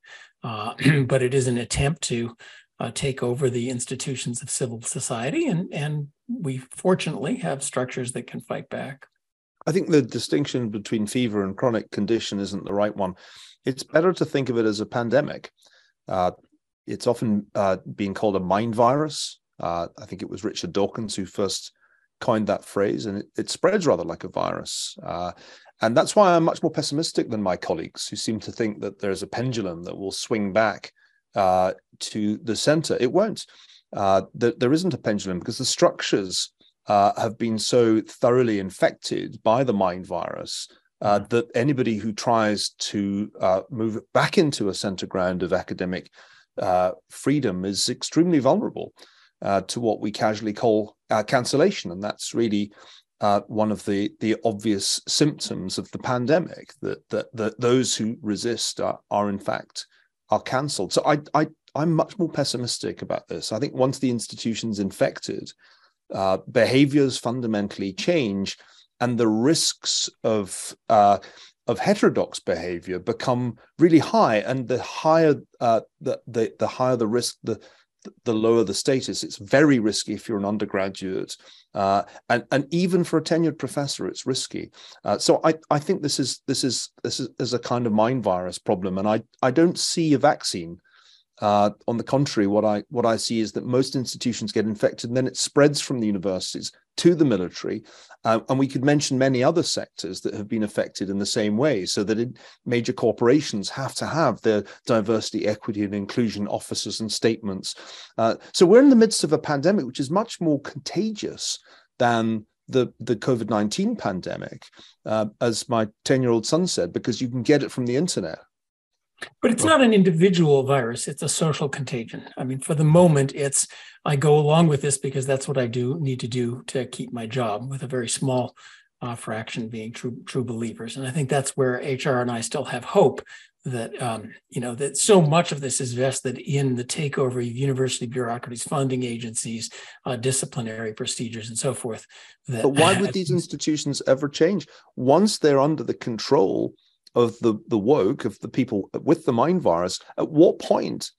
Uh, but it is an attempt to uh, take over the institutions of civil society, and and we fortunately have structures that can fight back. I think the distinction between fever and chronic condition isn't the right one. It's better to think of it as a pandemic. Uh, it's often uh, being called a mind virus. Uh, I think it was Richard Dawkins who first coined that phrase, and it, it spreads rather like a virus. Uh, and that's why I'm much more pessimistic than my colleagues who seem to think that there's a pendulum that will swing back uh, to the center. It won't. uh, there isn't a pendulum because the structures uh, have been so thoroughly infected by the mind virus uh, mm. that anybody who tries to uh, move back into a center ground of academic uh, freedom is extremely vulnerable uh, to what we casually call uh, cancellation, and that's really one of the the obvious symptoms of the pandemic that that, that those who resist are, are in fact are cancelled. So I I I'm much more pessimistic about this. I think once the institution's infected, uh, behaviors fundamentally change, and the risks of uh, of heterodox behavior become really high. And the higher uh, the, the the higher the risk, the the lower the status. It's very risky if you're an undergraduate, uh, and and even for a tenured professor, it's risky. Uh, so I I think this is this is this is, is, a kind of mind virus problem, and I I don't see a vaccine uh, on the contrary, what I what I see is that most institutions get infected, and then it spreads from the universities to the military, uh, and we could mention many other sectors that have been affected in the same way. So that it, major corporations have to have their diversity, equity, and inclusion officers and statements. Uh, so we're in the midst of a pandemic which is much more contagious than the the COVID nineteen pandemic, uh, as my ten year old son said, because you can get it from the internet. But it's not an individual virus, it's a social contagion. I mean, for the moment, it's I go along with this because that's what I do need to do to keep my job with a very small uh, fraction being true true believers. And I think that's where HR and I still have hope that um, you know that so much of this is vested in the takeover of university bureaucracies, funding agencies, uh, disciplinary procedures, and so forth. That, but why would these institutions ever change once they're under the control of the the woke of the people with the mind virus at what point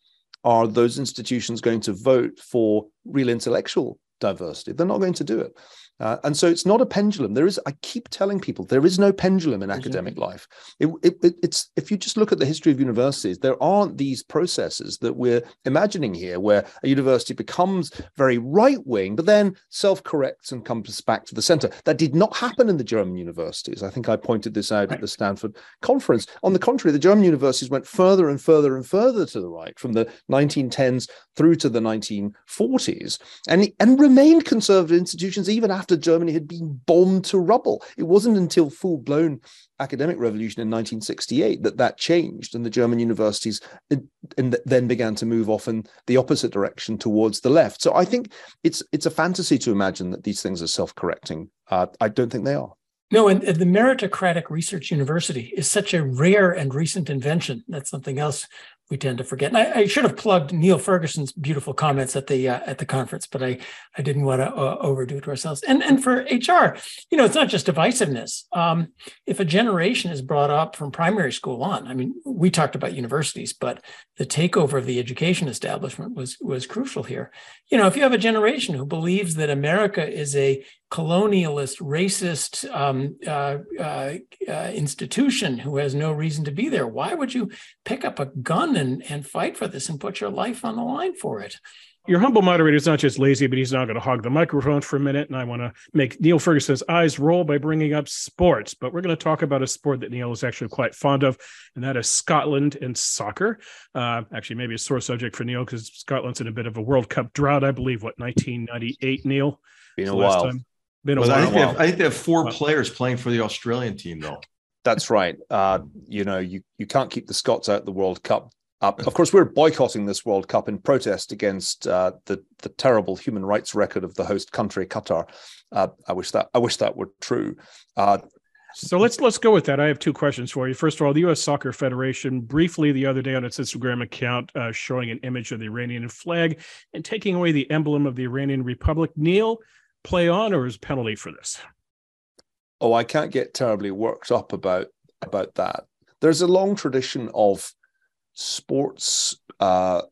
are those institutions going to vote for real intellectual diversity? They're not going to do it uh, and so it's not a pendulum. There is, I keep telling people, there is no pendulum in academic life. It, it, it's if you just look at the history of universities, there aren't these processes that we're imagining here, where a university becomes very right wing, but then self corrects and comes back to the center. That did not happen in the German universities. I think I pointed this out right. at the Stanford conference. On the contrary, the German universities went further and further and further to the right from the 1910s through to the 1940s, and and remained conservative institutions even after after Germany had been bombed to rubble. It wasn't until full blown academic revolution in 1968 that that changed and the German universities and then began to move off in the opposite direction towards the left. So I think it's it's a fantasy to imagine that these things are self-correcting. Uh, I don't think they are. No, and, and, the meritocratic research university is such a rare and recent invention. That's something else we tend to forget. And I, I, should have plugged Niall Ferguson's beautiful comments at the uh, at the conference, but I I didn't want to uh, overdo it to ourselves. And and for HR, you know, it's not just divisiveness. Um, if a generation is brought up from primary school on, I mean, we talked about universities, but the takeover of the education establishment was was crucial here. You know, if you have a generation who believes that America is a colonialist, racist um, uh, uh, uh, institution who has no reason to be there. Why would you pick up a gun and, and fight for this and put your life on the line for it? Your humble moderator is not just lazy, but he's now going to hog the microphone for a minute. And I want to make Niall Ferguson's eyes roll by bringing up sports. But we're going to talk about a sport that Niall is actually quite fond of, and that is Scotland and soccer. Uh, actually, maybe a sore subject for Niall because Scotland's in a bit of a World Cup drought, I believe. What 1998, Niall? Been a while. Time. Been a well, while. I think, have, I think, they have, four players playing for the Australian team, though. That's right. Uh, you know, you you can't keep the Scots out of the World Cup. Uh, of course, we're boycotting this World Cup in protest against uh, the the terrible human rights record of the host country, Qatar. Uh, I wish that I wish that were true. Uh, so let's let's go with that. I have two questions for you. First of all, the U.S. Soccer Federation briefly the other day on its Instagram account uh, showing an image of the Iranian flag and taking away the emblem of the Iranian Republic. Niall, play on, or is penalty for this? Oh, I can't get terribly worked up about about that. There's a long tradition of sports uh,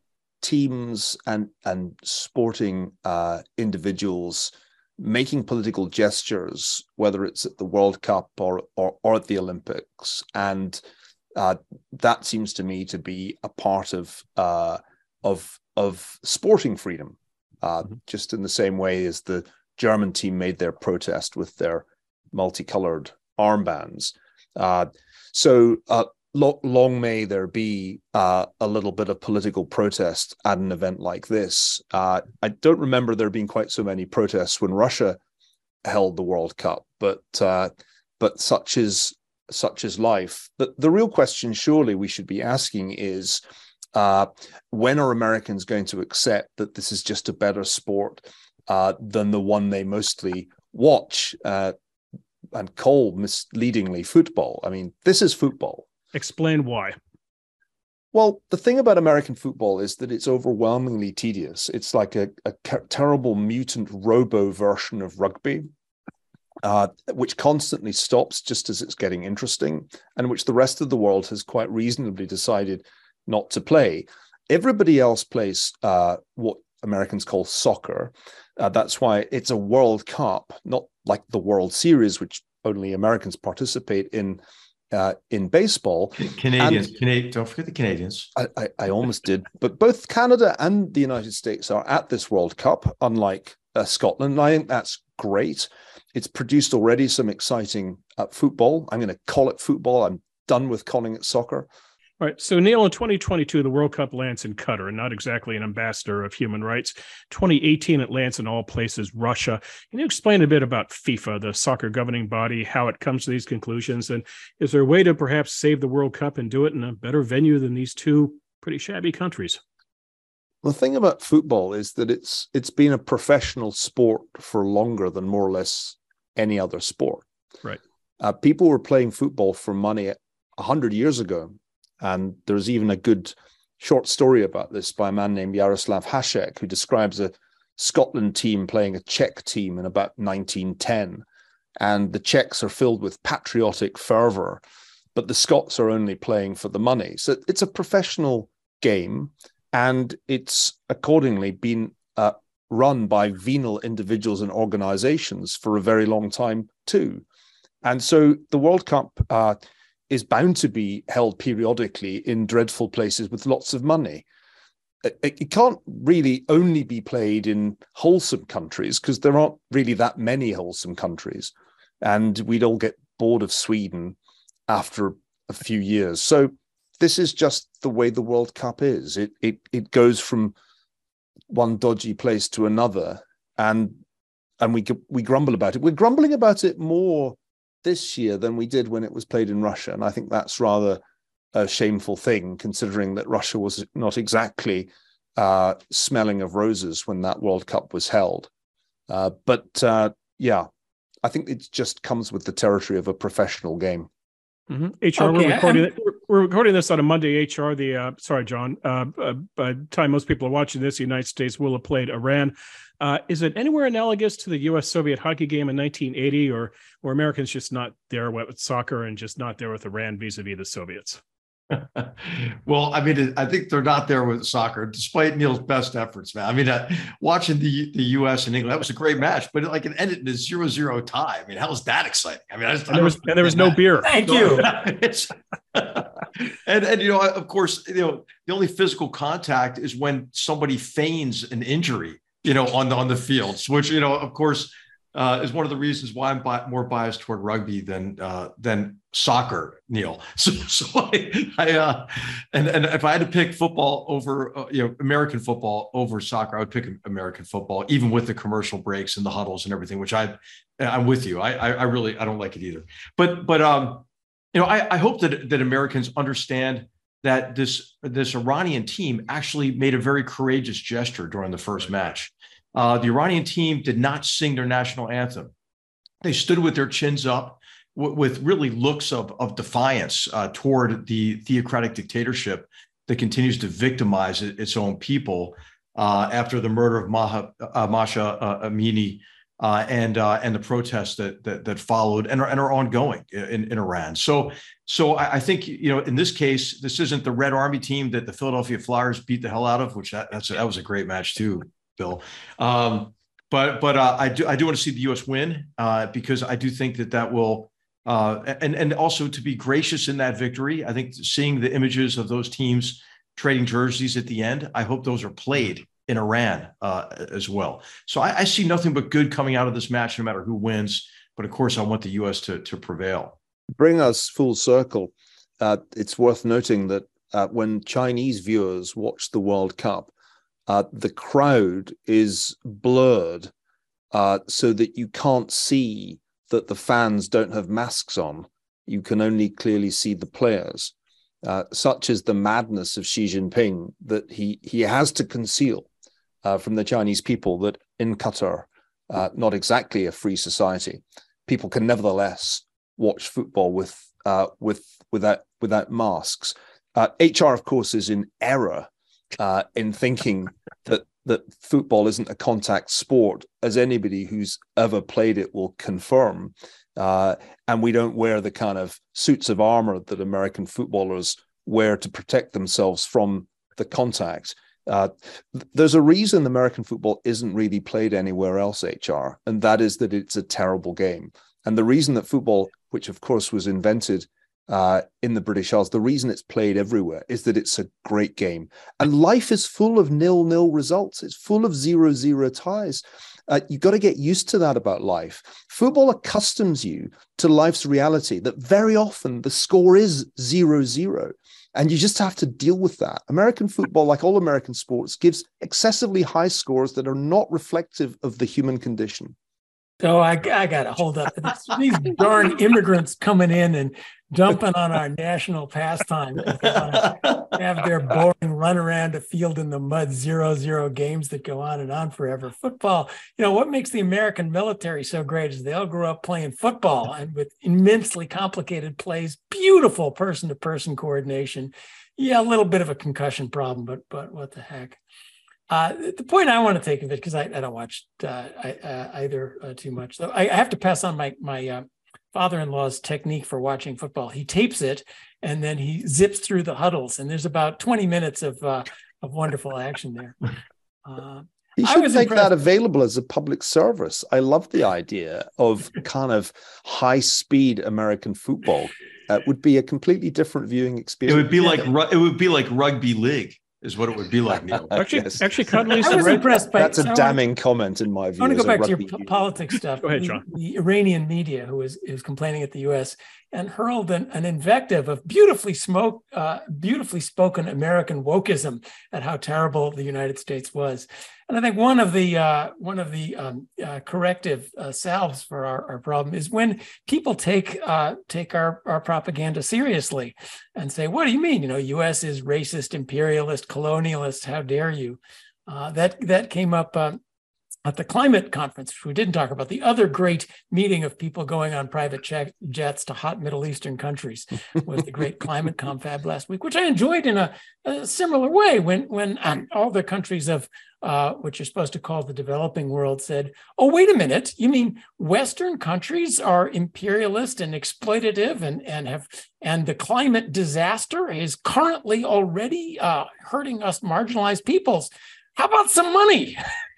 teams and and sporting uh, individuals making political gestures, whether it's at the World Cup or or, or at the Olympics, and uh, that seems to me to be a part of uh, of of sporting freedom, uh, mm-hmm. just in the same way as the German team made their protest with their multicolored armbands. Uh, so uh, lo- long may there be uh, a little bit of political protest at an event like this. Uh, I don't remember there being quite so many protests when Russia held the World Cup, but uh, but such is such is life. The, the real question, surely, we should be asking is. Uh, when are Americans going to accept that this is just a better sport uh, than the one they mostly watch uh, and call misleadingly football? I mean, this is football. Explain why. Well, the thing about American football is that it's overwhelmingly tedious. It's like a, a terrible mutant robo version of rugby, uh, which constantly stops just as it's getting interesting, and which the rest of the world has quite reasonably decided not to play. Everybody else plays uh, what Americans call soccer. Uh, that's why it's a World Cup, not like the World Series, which only Americans participate in uh, in baseball. Canadians, Canadian, don't forget the Canadians. I, I, I, almost did, but both Canada and the United States are at this World Cup, unlike uh, Scotland. I think that's great. It's produced already some exciting uh, football. I'm going to call it football. I'm done with calling it soccer. All right. So, Niall, in 2022, the World Cup lands in Qatar, and not exactly an ambassador of human rights. 2018, it lands in all places, Russia. Can you explain a bit about FIFA, the soccer governing body, how it comes to these conclusions? And is there a way to perhaps save the World Cup and do it in a better venue than these two pretty shabby countries? The thing about football is that it's it's been a professional sport for longer than more or less any other sport. Right. Uh, people were playing football for money a hundred years ago and there's even a good short story about this by a man named Yaroslav Hasek, who describes a Scotland team playing a Czech team in about 1910. And the Czechs are filled with patriotic fervor, but the Scots are only playing for the money. So it's a professional game, and it's accordingly been uh, run by venal individuals and organizations for a very long time, too. And so the World Cup uh, is bound to be held periodically in dreadful places with lots of money. Uh, uh, it, can't really only be played in wholesome countries because there aren't really that many wholesome countries. And we'd all get bored of Sweden after a few years. So this is just the way the World Cup is. It it it goes from one dodgy place to another, and and we we grumble about it. We're grumbling about it more this year than we did when it was played in Russia. And I think that's rather a shameful thing, considering that Russia was not exactly uh, smelling of roses when that World Cup was held. Uh, but uh, yeah, I think it just comes with the territory of a professional game. Mm-hmm. HR, okay, we're recording. We're recording this on a Monday. HR, the uh, sorry, John. Uh, uh, by the time most people are watching this, the United States will have played Iran. Uh, is it anywhere analogous to the U.S. Soviet hockey game in 1980, or or Americans just not there with soccer and just not there with Iran vis-a-vis the Soviets? well, I mean, I think they're not there with soccer, despite Niall's best efforts, man. I mean, uh, watching the the U.S. and England, that was a great match, but it, like it ended in a zero-zero tie. I mean, how was that exciting? I mean, I just, and there was, and there was no beer. Thank you. and and you know, of course, you know, the only physical contact is when somebody feigns an injury, you know, on the on the fields, which you know, of course, uh, is one of the reasons why I'm bi- more biased toward rugby than uh, than soccer, Niall. So, so I, I uh, and and if I had to pick football over, uh, you know, American football over soccer, I would pick American football, even with the commercial breaks and the huddles and everything. Which I, I'm with you. I, I, I really, I don't like it either. But, but, um, you know, I, I hope that that Americans understand that this this Iranian team actually made a very courageous gesture during the first match. Uh, the Iranian team did not sing their national anthem. They stood with their chins up, with really looks of, of defiance uh, toward the theocratic dictatorship that continues to victimize its own people uh, after the murder of Maha, uh, Masha uh, Amini uh, and and the protests that, that that, followed and are, and are ongoing in, in Iran. So so I, think you know in this case this isn't the Red Army team that the Philadelphia Flyers beat the hell out of, which that, that's that was a great match too. Bill. Um, but but uh, I do I do want to see the U.S. win uh, because I do think that that will uh, and and also to be gracious in that victory. I think seeing the images of those teams trading jerseys at the end, I hope those are played in Iran uh, as well. So I, I, see nothing but good coming out of this match, no matter who wins. But of course, I want the U.S. to to prevail. Bring us full circle. uh, it's worth noting that uh, when Chinese viewers watch the World Cup, uh, the crowd is blurred uh, so that you can't see that the fans don't have masks on. You can only clearly see the players. Uh, such is the madness of Xi Jinping that he he has to conceal uh, from the Chinese people that in Qatar, uh, not exactly a free society, people can nevertheless watch football with uh, with without without masks. HR, of course, is in error uh, in thinking that that football isn't a contact sport, as anybody who's ever played it will confirm. Uh, and we don't wear the kind of suits of armor that American footballers wear to protect themselves from the contact. Uh, there's a reason American football isn't really played anywhere else, HR, and that is that it's a terrible game. And the reason that football, which of course was invented uh, in the British Isles, the reason it's played everywhere is that it's a great game. And life is full of nil nil results, it's full of zero zero ties. Uh, you've got to get used to that about life. Football accustoms you to life's reality that very often the score is zero zero. And you just have to deal with that. American football, like all American sports, gives excessively high scores that are not reflective of the human condition. Oh, I, I got to hold up. These darn immigrants coming in and jumping on our national pastime. have their boring run around a field in the mud zero zero games that go on and on forever. Football, you know, what makes the American military so great is they all grew up playing football and with immensely complicated plays, beautiful person to person coordination. Yeah, a little bit of a concussion problem, but but what the heck. Uh, the point I want to take of it, because I, I, don't watch uh, I, uh, either uh, too much, though, I, I, have to pass on my my uh, father-in-law's technique for watching football. He tapes it and then he zips through the huddles, and there's about 20 minutes of uh, of wonderful action there. You should make impressed. that available as a public service. I love the idea of kind of high speed American football. It would be a completely different viewing experience. It would be like it would be like rugby league is what it would be like, Niall. actually, yes. actually, Condoleezza I was impressed by that's a damning comment in my view. I want to go back to your p- politics stuff. go ahead, John. The, the, Iranian media, who was, was complaining at the U.S. and hurled an, an invective of beautifully smoke, uh, beautifully spoken American wokeism at how terrible the United States was. And I think one of the uh, one of the um, uh, corrective uh, salves for our, our, problem is when people take uh, take our, our propaganda seriously and say, "What do you mean? You know, U.S. is racist, imperialist, colonialist. How dare you?" Uh, that that came up um, at the climate conference, which we didn't talk about, the other great meeting of people going on private jets to hot Middle Eastern countries was the great climate confab last week, which I enjoyed in a, a similar way when when all the countries of uh, which you're supposed to call the developing world said, "Oh, wait a minute, you mean Western countries are imperialist and exploitative, and and have and the climate disaster is currently already uh, hurting us marginalized peoples." How about some money?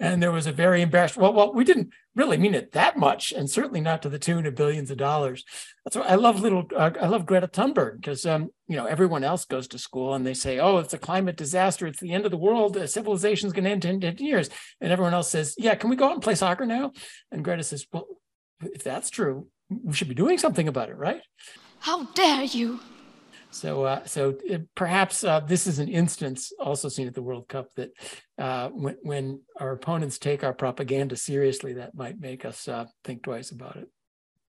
and there was a very embarrassed well well we didn't really mean it that much and certainly not to the tune of billions of dollars. That's why i love little uh, i love greta thunberg because um, you know everyone else goes to school and they say oh it's a climate disaster. It's the end of the world. Uh, civilization's going to end in 10 years. And everyone else says yeah can we go out and play soccer now? And greta says well if that's true we should be doing something about it right? How dare you so, uh, so it, perhaps uh, this is an instance also seen at the World Cup that uh, when, when our opponents take our propaganda seriously, that might make us uh, think twice about it.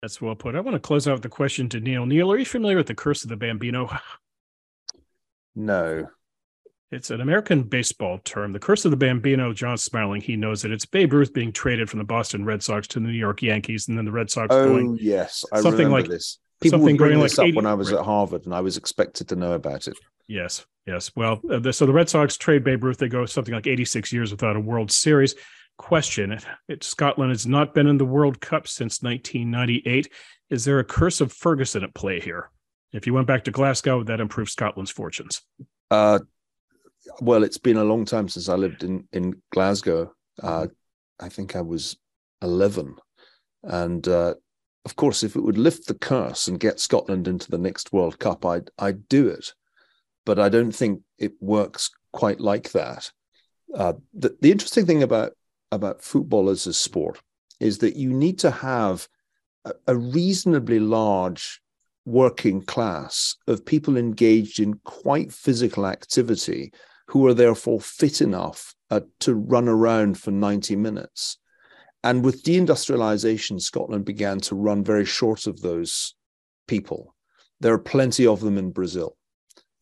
That's well put. I want to close out with the question to Niall. Niall, are you familiar with the Curse of the Bambino? No. It's an American baseball term. The Curse of the Bambino, John smiling, he knows it. It's Babe Ruth being traded from the Boston Red Sox to the New York Yankees, and then the Red Sox oh, going. yes. I something like this. People something bring this like up 80, when I was right. at Harvard, and I was expected to know about it. Yes, yes. Well, uh, the, so the Red Sox trade Babe Ruth. They go something like 86 years without a World Series. Question: it, it, Scotland has not been in the World Cup since 1998. Is there a curse of Ferguson at play here? If you went back to Glasgow, would that improve Scotland's fortunes? Uh, well, it's been a long time since I lived in in Glasgow. Uh, I think I was 11, and uh, of course, if it would lift the curse and get Scotland into the next World Cup, I'd I'd do it. But I don't think it works quite like that. Uh, the, the interesting thing about about football as a sport is that you need to have a, a reasonably large working class of people engaged in quite physical activity who are therefore fit enough uh, to run around for 90 minutes. And with deindustrialization, Scotland began to run very short of those people. There are plenty of them in Brazil,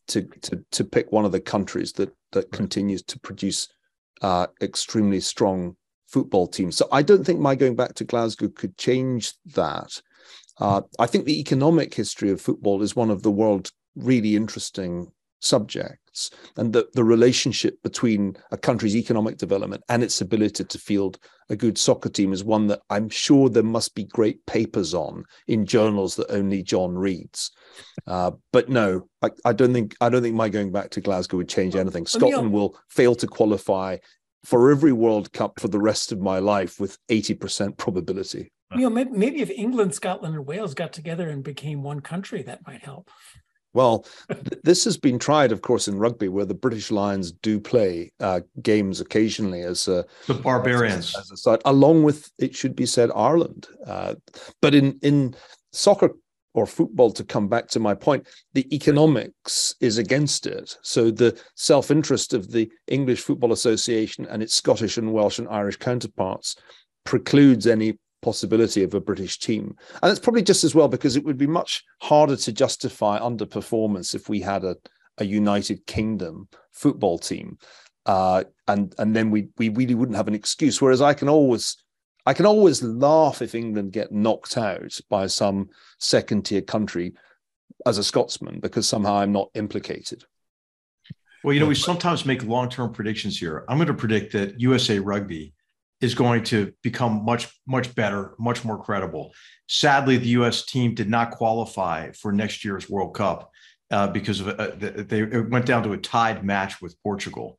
to, to, to pick one of the countries that, that right. continues to produce uh, extremely strong football teams. So I don't think my going back to Glasgow could change that. Uh, I think the economic history of football is one of the world's really interesting subjects and the, the relationship between a country's economic development and its ability to field a good soccer team is one that I'm sure there must be great papers on in journals that only John reads. Uh, but no, I, I, don't think I don't think my going back to Glasgow would change anything. Scotland will fail to qualify for every World Cup for the rest of my life with 80% probability. You know, maybe, maybe if England, Scotland, and Wales got together and became one country, that might help. Well, th- this has been tried, of course, in rugby, where the British Lions do play uh, games occasionally as a, the barbarians, as, as a side, along with it should be said Ireland. Uh, but in in soccer or football, to come back to my point, the economics is against it. So the self interest of the English Football Association and its Scottish and Welsh and Irish counterparts precludes any possibility of a British team. And it's probably just as well because it would be much harder to justify underperformance if we had a, a United Kingdom football team. Uh, and and then we we really wouldn't have an excuse. Whereas I can always I can always laugh if England get knocked out by some second tier country as a Scotsman because somehow I'm not implicated. Well, you know, we sometimes make long term predictions here. I'm going to predict that USA Rugby is going to become much much better, much more credible. Sadly, the U.S. team did not qualify for next year's World Cup uh, because of uh, they it went down to a tied match with Portugal.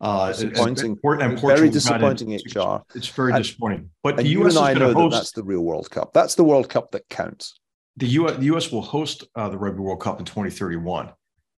Uh, disappointing. And, and very disappointing, in, HR. It's very and, disappointing. But the US and I know host, that that's the real World Cup. That's the World Cup that counts. The US, the US will host uh, the Rugby World Cup in 2031,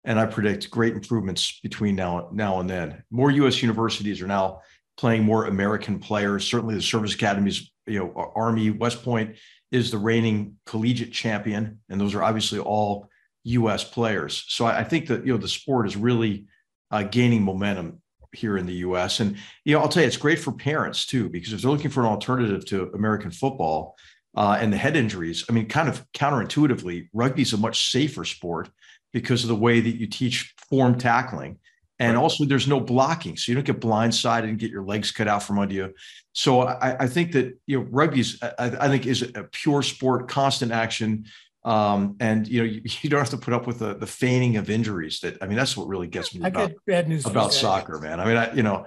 and I predict great improvements between now now and then. More US universities are now playing more American players. Certainly, the service academies, you know, Army, West Point is the reigning collegiate champion, and those are obviously all U.S. players. So I, I think that you know the sport is really uh, gaining momentum here in the U.S. And you know, I'll tell you, it's great for parents too because if they're looking for an alternative to American football uh, and the head injuries, I mean, kind of counterintuitively, rugby is a much safer sport because of the way that you teach form tackling and right. also, there's no blocking, so you don't get blindsided and get your legs cut out from under you. So I, I think that you know rugby is, I, I, think, is a pure sport, constant action, um, and you know you, you, don't have to put up with the, the feigning of injuries. That I mean, that's what really gets me I about, bad news about soccer, man. I mean, I, you know.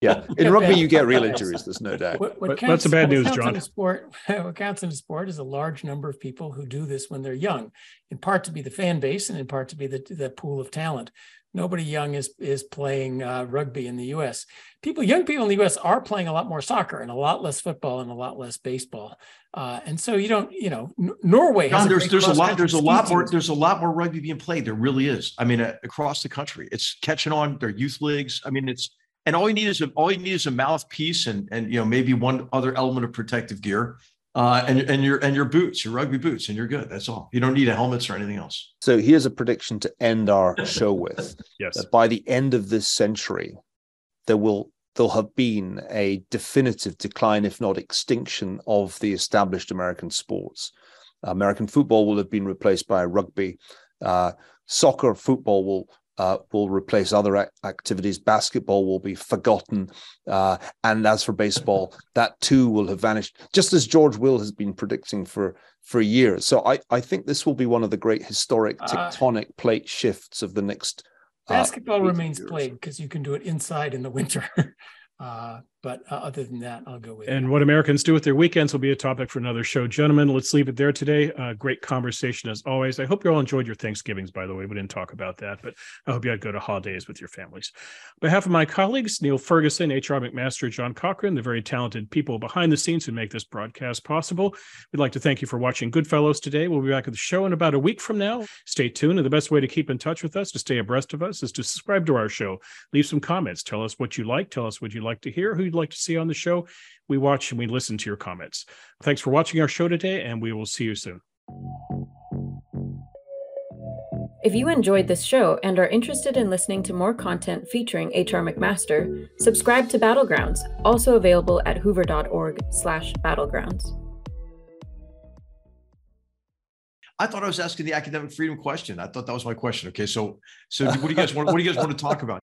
Yeah, in rugby you get real injuries. There's no doubt. What, what counts, that's the bad news, John. sport, what counts in a sport is a large number of people who do this when they're young, in part to be the fan base and in part to be the, the pool of talent nobody young is is playing uh, rugby in the U.S. People, young people in the U.S. are playing a lot more soccer and a lot less football and a lot less baseball. Uh, and so you don't, you know, N- Norway. John, there's there's a lot there's a lot more there's a lot more rugby being played. There really is. I mean, uh, across the country, it's catching on. Their youth leagues. I mean, it's and all you need is a, all you need is a mouthpiece and and you know maybe one other element of protective gear uh, and and your and your boots, your rugby boots, and you're good. That's all. You don't need a helmets or anything else. So here's a prediction to end our show with. yes. That by the end of this century, there will there'll have been a definitive decline, if not extinction, of the established American sports. American football will have been replaced by rugby. Uh, soccer, football will uh, will replace other activities. Basketball will be forgotten. Uh, and as for baseball, that too will have vanished, just as George Will has been predicting for, for years. So I, I think this will be one of the great historic uh, tectonic uh, plate shifts of the next. Uh, basketball remains years. played because you can do it inside in the winter. But uh, other than that, I'll go with. And what Americans do with their weekends will be a topic for another show, gentlemen. Let's leave it there today. Uh, great conversation as always. I hope you all enjoyed your Thanksgivings. By the way, we didn't talk about that, but I hope you had good holidays with your families. On behalf of my colleagues, Niall Ferguson, HR McMaster, John Cochrane, the very talented people behind the scenes who make this broadcast possible, we'd like to thank you for watching Goodfellows today. We'll be back at the show in about a week from now. Stay tuned, and the best way to keep in touch with us, to stay abreast of us, is to subscribe to our show. Leave some comments. Tell us what you like. Tell us what you'd like to hear. Who you'd like to see on the show. We watch and we listen to your comments. Thanks for watching our show today, and we will see you soon. If you enjoyed this show and are interested in listening to more content featuring H.R. McMaster, subscribe to Battlegrounds, also available at hoover.org/battlegrounds. I thought I was asking the academic freedom question. I thought that was my question. Okay, so so what do you guys want? What do you guys want to talk about?